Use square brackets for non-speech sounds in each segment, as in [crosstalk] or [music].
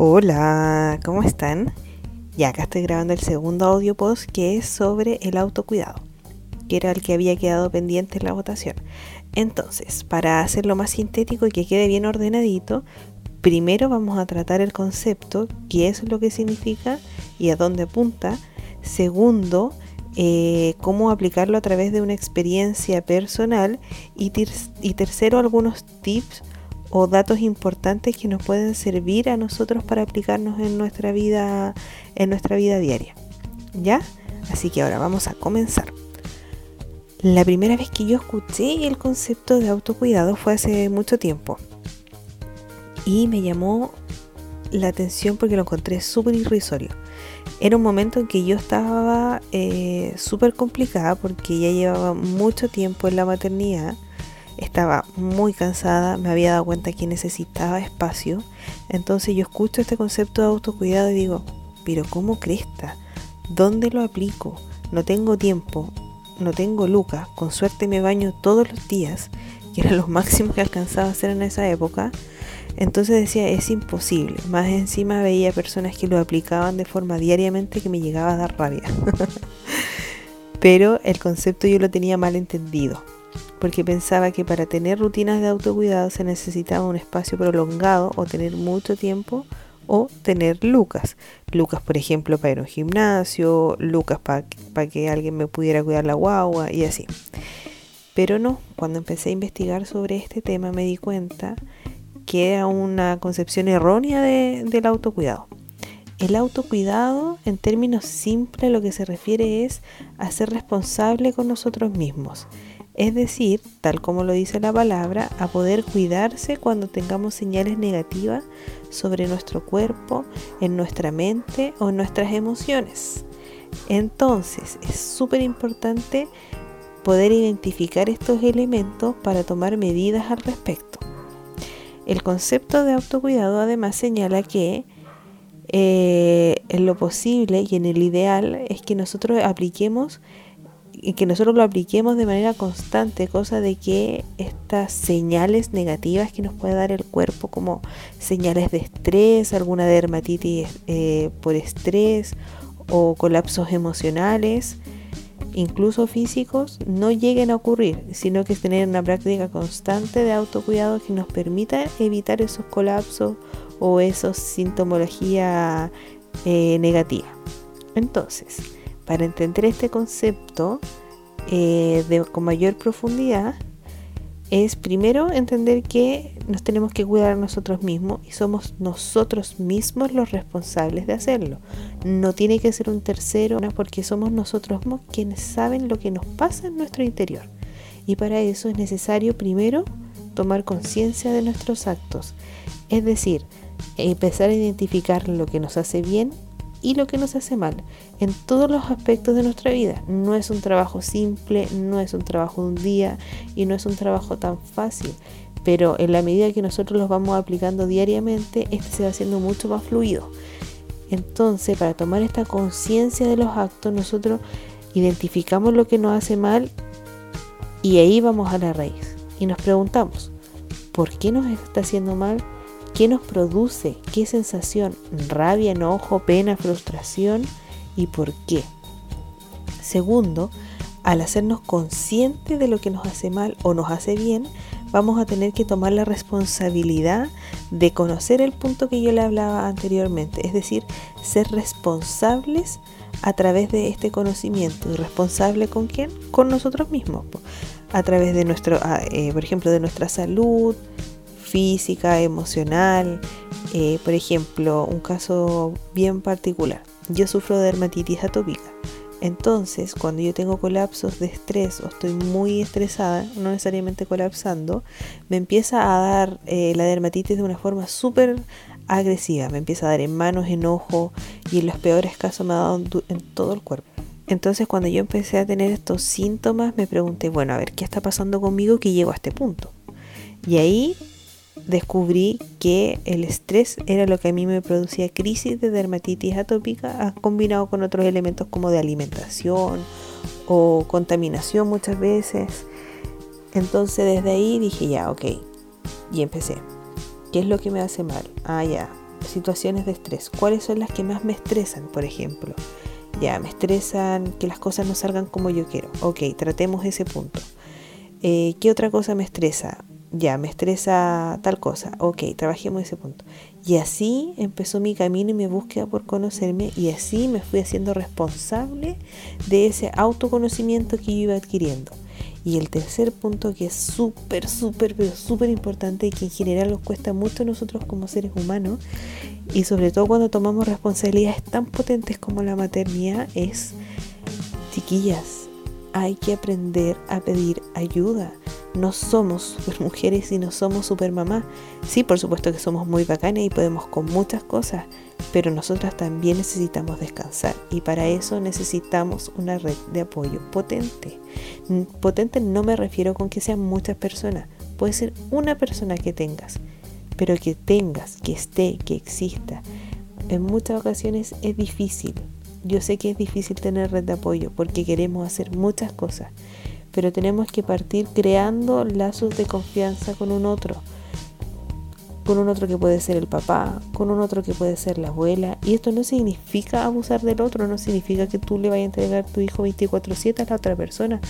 Hola, ¿cómo están? Ya acá estoy grabando el segundo audio post que es sobre el autocuidado, que era el que había quedado pendiente en la votación. Entonces, para hacerlo más sintético y que quede bien ordenadito, primero vamos a tratar el concepto, qué es lo que significa y a dónde apunta. Segundo, eh, cómo aplicarlo a través de una experiencia personal. Y, y tercero, algunos tips o datos importantes que nos pueden servir a nosotros para aplicarnos en nuestra vida en nuestra vida diaria. ¿Ya? Así que ahora vamos a comenzar. La primera vez que yo escuché el concepto de autocuidado fue hace mucho tiempo. Y me llamó la atención porque lo encontré súper irrisorio. Era un momento en que yo estaba eh, súper complicada porque ya llevaba mucho tiempo en la maternidad estaba muy cansada, me había dado cuenta que necesitaba espacio. Entonces yo escucho este concepto de autocuidado y digo, pero ¿cómo cresta? ¿Dónde lo aplico? No tengo tiempo, no tengo lucas, con suerte me baño todos los días, que era lo [laughs] máximo que alcanzaba a hacer en esa época. Entonces decía, es imposible. Más encima veía personas que lo aplicaban de forma diariamente que me llegaba a dar rabia. [laughs] Pero el concepto yo lo tenía mal entendido porque pensaba que para tener rutinas de autocuidado se necesitaba un espacio prolongado o tener mucho tiempo o tener lucas. Lucas, por ejemplo, para ir a un gimnasio, lucas para que alguien me pudiera cuidar la guagua y así. Pero no, cuando empecé a investigar sobre este tema me di cuenta que era una concepción errónea del autocuidado. El autocuidado, en términos simples, lo que se refiere es a ser responsable con nosotros mismos es decir, tal como lo dice la palabra, a poder cuidarse cuando tengamos señales negativas sobre nuestro cuerpo, en nuestra mente o en nuestras emociones. Entonces, es súper importante poder identificar estos elementos para tomar medidas al respecto. El concepto de autocuidado además señala que eh, en lo posible y en el ideal es que nosotros apliquemos que nosotros lo apliquemos de manera constante, cosa de que estas señales negativas que nos puede dar el cuerpo, como señales de estrés, alguna dermatitis eh, por estrés o colapsos emocionales, incluso físicos, no lleguen a ocurrir, sino que es tener una práctica constante de autocuidado que nos permita evitar esos colapsos o esa sintomología eh, negativa. Entonces, para entender este concepto eh, con mayor profundidad, es primero entender que nos tenemos que cuidar a nosotros mismos y somos nosotros mismos los responsables de hacerlo. No tiene que ser un tercero porque somos nosotros mismos quienes saben lo que nos pasa en nuestro interior. Y para eso es necesario primero tomar conciencia de nuestros actos, es decir, empezar a identificar lo que nos hace bien y lo que nos hace mal en todos los aspectos de nuestra vida. No es un trabajo simple, no es un trabajo de un día y no es un trabajo tan fácil, pero en la medida que nosotros los vamos aplicando diariamente, este se va haciendo mucho más fluido. Entonces, para tomar esta conciencia de los actos, nosotros identificamos lo que nos hace mal y ahí vamos a la raíz y nos preguntamos, ¿por qué nos está haciendo mal? ¿Qué nos produce? ¿Qué sensación? ¿Rabia, enojo, pena, frustración? ¿Y por qué? Segundo, al hacernos conscientes de lo que nos hace mal o nos hace bien, vamos a tener que tomar la responsabilidad de conocer el punto que yo le hablaba anteriormente, es decir, ser responsables a través de este conocimiento. ¿Y responsable con quién? Con nosotros mismos, a través de nuestro, ah, eh, por ejemplo, de nuestra salud, física, emocional. Eh, por ejemplo, un caso bien particular. Yo sufro de dermatitis atópica. Entonces, cuando yo tengo colapsos de estrés o estoy muy estresada, no necesariamente colapsando, me empieza a dar eh, la dermatitis de una forma súper agresiva. Me empieza a dar en manos, en ojo y en los peores casos me ha dado en todo el cuerpo. Entonces, cuando yo empecé a tener estos síntomas, me pregunté, bueno, a ver, ¿qué está pasando conmigo que llego a este punto? Y ahí descubrí que el estrés era lo que a mí me producía crisis de dermatitis atópica combinado con otros elementos como de alimentación o contaminación muchas veces. Entonces desde ahí dije ya, ok, y empecé. ¿Qué es lo que me hace mal? Ah, ya, situaciones de estrés. ¿Cuáles son las que más me estresan, por ejemplo? Ya, me estresan que las cosas no salgan como yo quiero. Ok, tratemos ese punto. Eh, ¿Qué otra cosa me estresa? Ya, me estresa tal cosa. Ok, trabajemos ese punto. Y así empezó mi camino y mi búsqueda por conocerme y así me fui haciendo responsable de ese autoconocimiento que yo iba adquiriendo. Y el tercer punto que es súper, súper, pero súper importante y que en general nos cuesta mucho a nosotros como seres humanos y sobre todo cuando tomamos responsabilidades tan potentes como la maternidad es, chiquillas, hay que aprender a pedir ayuda no somos super mujeres y no somos super mamás. Sí, por supuesto que somos muy bacanas y podemos con muchas cosas, pero nosotras también necesitamos descansar y para eso necesitamos una red de apoyo potente. Potente no me refiero con que sean muchas personas, puede ser una persona que tengas, pero que tengas, que esté, que exista. En muchas ocasiones es difícil. Yo sé que es difícil tener red de apoyo porque queremos hacer muchas cosas pero tenemos que partir creando lazos de confianza con un otro, con un otro que puede ser el papá, con un otro que puede ser la abuela, y esto no significa abusar del otro, no significa que tú le vayas a entregar tu hijo 24/7 a la otra persona,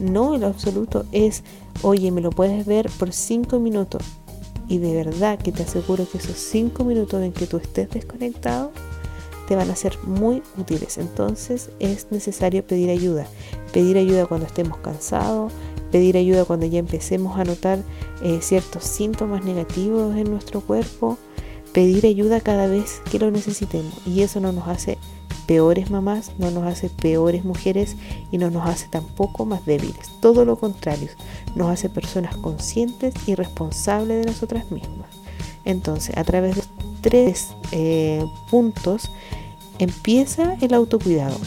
no, en lo absoluto es, oye, me lo puedes ver por 5 minutos, y de verdad que te aseguro que esos 5 minutos en que tú estés desconectado, te van a ser muy útiles. Entonces es necesario pedir ayuda. Pedir ayuda cuando estemos cansados, pedir ayuda cuando ya empecemos a notar eh, ciertos síntomas negativos en nuestro cuerpo, pedir ayuda cada vez que lo necesitemos. Y eso no nos hace peores mamás, no nos hace peores mujeres y no nos hace tampoco más débiles. Todo lo contrario, nos hace personas conscientes y responsables de nosotras mismas. Entonces, a través de tres eh, puntos empieza el autocuidado.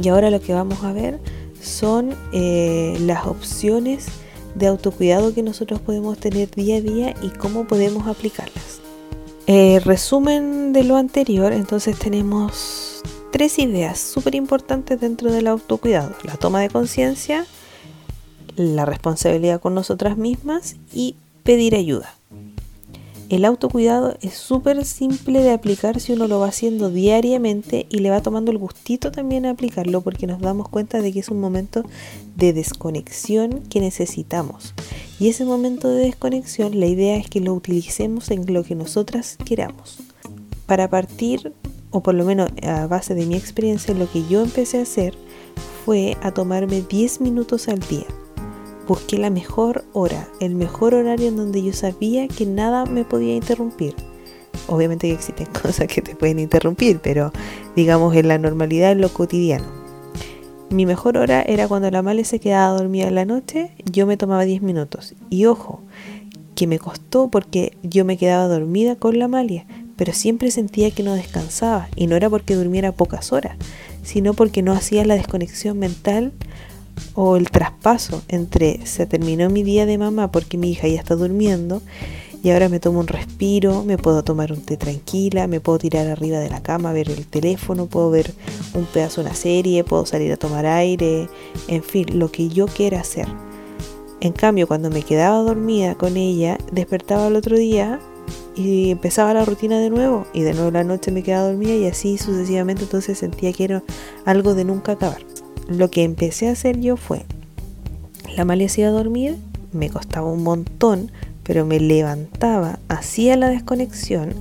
Y ahora lo que vamos a ver son eh, las opciones de autocuidado que nosotros podemos tener día a día y cómo podemos aplicarlas. Eh, resumen de lo anterior, entonces tenemos tres ideas súper importantes dentro del autocuidado. La toma de conciencia, la responsabilidad con nosotras mismas y pedir ayuda. El autocuidado es súper simple de aplicar si uno lo va haciendo diariamente y le va tomando el gustito también a aplicarlo porque nos damos cuenta de que es un momento de desconexión que necesitamos. Y ese momento de desconexión la idea es que lo utilicemos en lo que nosotras queramos. Para partir, o por lo menos a base de mi experiencia, lo que yo empecé a hacer fue a tomarme 10 minutos al día busqué la mejor hora, el mejor horario en donde yo sabía que nada me podía interrumpir. Obviamente que existen [laughs] cosas que te pueden interrumpir, pero digamos en la normalidad, en lo cotidiano. Mi mejor hora era cuando la Male se quedaba dormida en la noche, yo me tomaba 10 minutos. Y ojo, que me costó porque yo me quedaba dormida con la Malia, pero siempre sentía que no descansaba. Y no era porque durmiera pocas horas, sino porque no hacía la desconexión mental o el traspaso entre se terminó mi día de mamá porque mi hija ya está durmiendo y ahora me tomo un respiro, me puedo tomar un té tranquila, me puedo tirar arriba de la cama, ver el teléfono, puedo ver un pedazo de una serie, puedo salir a tomar aire, en fin, lo que yo quiera hacer. En cambio, cuando me quedaba dormida con ella, despertaba el otro día y empezaba la rutina de nuevo y de nuevo la noche me quedaba dormida y así sucesivamente, entonces sentía que era algo de nunca acabar lo que empecé a hacer yo fue, la iba a dormir, me costaba un montón, pero me levantaba, hacía la desconexión,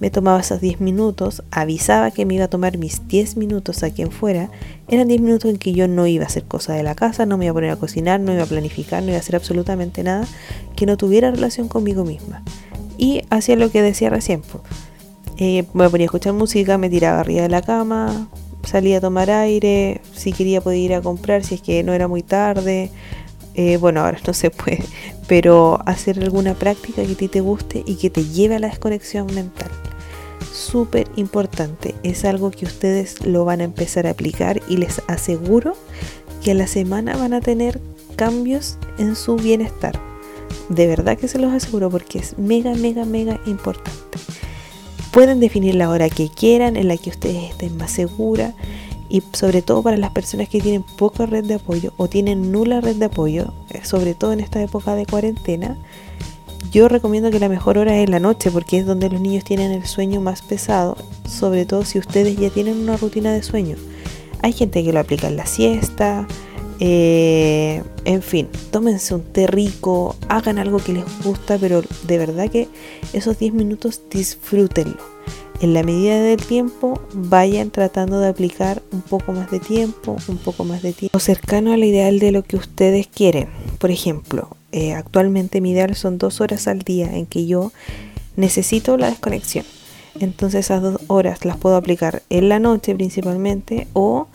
me tomaba esos 10 minutos, avisaba que me iba a tomar mis 10 minutos a quien fuera, eran 10 minutos en que yo no iba a hacer cosas de la casa, no me iba a poner a cocinar, no iba a planificar, no iba a hacer absolutamente nada que no tuviera relación conmigo misma. Y hacía lo que decía recién. Eh, me ponía a escuchar música, me tiraba arriba de la cama, salía a tomar aire, si quería podía ir a comprar, si es que no era muy tarde. Eh, bueno, ahora no se puede, pero hacer alguna práctica que a ti te guste y que te lleve a la desconexión mental. Súper importante, es algo que ustedes lo van a empezar a aplicar y les aseguro que a la semana van a tener cambios en su bienestar. De verdad que se los aseguro porque es mega, mega, mega importante. Pueden definir la hora que quieran, en la que ustedes estén más seguras y sobre todo para las personas que tienen poca red de apoyo o tienen nula red de apoyo, eh, sobre todo en esta época de cuarentena, yo recomiendo que la mejor hora es la noche porque es donde los niños tienen el sueño más pesado, sobre todo si ustedes ya tienen una rutina de sueño. Hay gente que lo aplica en la siesta, eh, en fin, tómense un té rico, hagan algo que les gusta, pero de verdad que esos 10 minutos disfrútenlo. En la medida del tiempo vayan tratando de aplicar un poco más de tiempo, un poco más de tiempo cercano al ideal de lo que ustedes quieren. Por ejemplo, eh, actualmente mi ideal son dos horas al día en que yo necesito la desconexión. Entonces esas dos horas las puedo aplicar en la noche principalmente o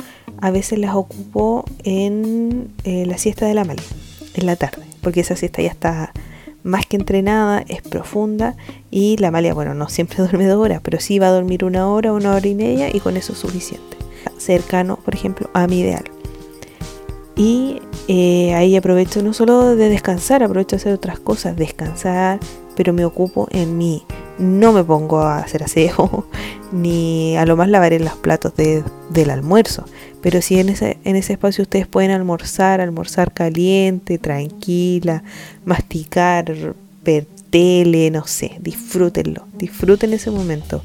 a veces las ocupo en eh, la siesta de la mañana, en la tarde, porque esa siesta ya está más que entrenada, es profunda y la malia, bueno, no siempre [laughs] duerme dos horas, pero sí va a dormir una hora, una hora y media y con eso es suficiente. Cercano, por ejemplo, a mi ideal. Y eh, ahí aprovecho no solo de descansar, aprovecho de hacer otras cosas, descansar, pero me ocupo en mí. No me pongo a hacer aseo, [laughs] ni a lo más lavaré los platos del almuerzo. Pero si en ese, en ese espacio ustedes pueden almorzar, almorzar caliente, tranquila, masticar, ver tele, no sé, disfrútenlo, disfruten ese momento.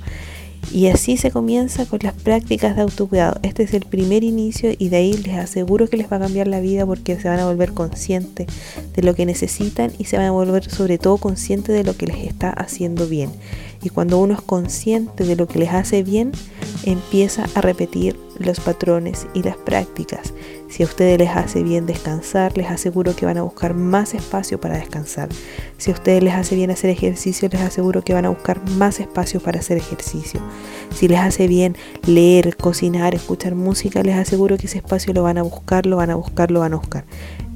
Y así se comienza con las prácticas de autocuidado. Este es el primer inicio y de ahí les aseguro que les va a cambiar la vida porque se van a volver conscientes de lo que necesitan y se van a volver sobre todo conscientes de lo que les está haciendo bien. Y cuando uno es consciente de lo que les hace bien, empieza a repetir los patrones y las prácticas. Si a ustedes les hace bien descansar, les aseguro que van a buscar más espacio para descansar. Si a ustedes les hace bien hacer ejercicio, les aseguro que van a buscar más espacio para hacer ejercicio. Si les hace bien leer, cocinar, escuchar música, les aseguro que ese espacio lo van a buscar, lo van a buscar, lo van a buscar.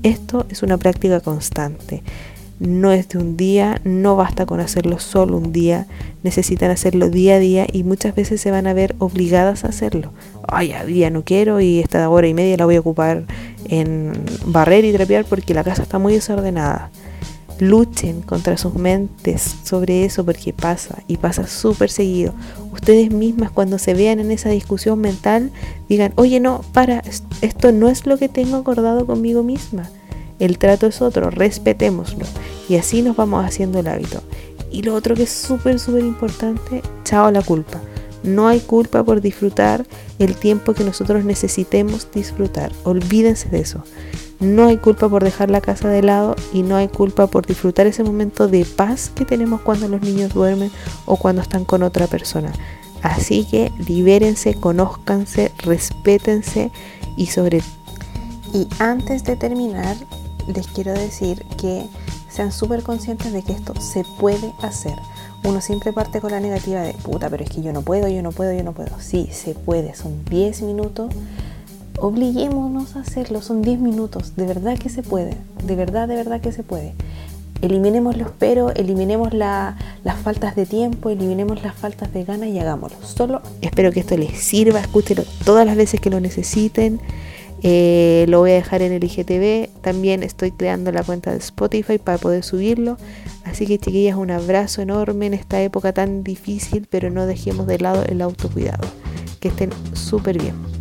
Esto es una práctica constante no es de un día, no basta con hacerlo solo un día, necesitan hacerlo día a día y muchas veces se van a ver obligadas a hacerlo. Ay, a día no quiero y esta hora y media la voy a ocupar en barrer y trapear porque la casa está muy desordenada. Luchen contra sus mentes sobre eso porque pasa y pasa súper seguido. Ustedes mismas cuando se vean en esa discusión mental digan, oye no, para, esto no es lo que tengo acordado conmigo misma el trato es otro, respetémoslo. Y así nos vamos haciendo el hábito. Y lo otro que es súper, súper importante, chao la culpa. No hay culpa por disfrutar el tiempo que nosotros necesitemos disfrutar. Olvídense de eso. No hay culpa por dejar la casa de lado y no hay culpa por disfrutar ese momento de paz que tenemos cuando los niños duermen o cuando están con otra persona. Así que libérense, conózcanse, respétense y sobre y antes de terminar, les quiero decir que sean súper conscientes de que esto se puede hacer. Uno siempre parte con la negativa de, puta, pero es que yo no puedo, yo no puedo, yo no puedo. Sí, se puede, son 10 minutos. Obliguémonos a hacerlo, son 10 minutos. De verdad que se puede, de verdad, de verdad que se puede. Eliminemos los pero, eliminemos las faltas de tiempo, eliminemos las faltas de ganas y hagámoslo. Solo espero que esto les sirva, escúchenlo todas las veces que lo necesiten. Eh, lo voy a dejar en el IGTV. También estoy creando la cuenta de Spotify para poder subirlo. Así que chiquillas, un abrazo enorme en esta época tan difícil, pero no dejemos de lado el autocuidado. Que estén súper bien.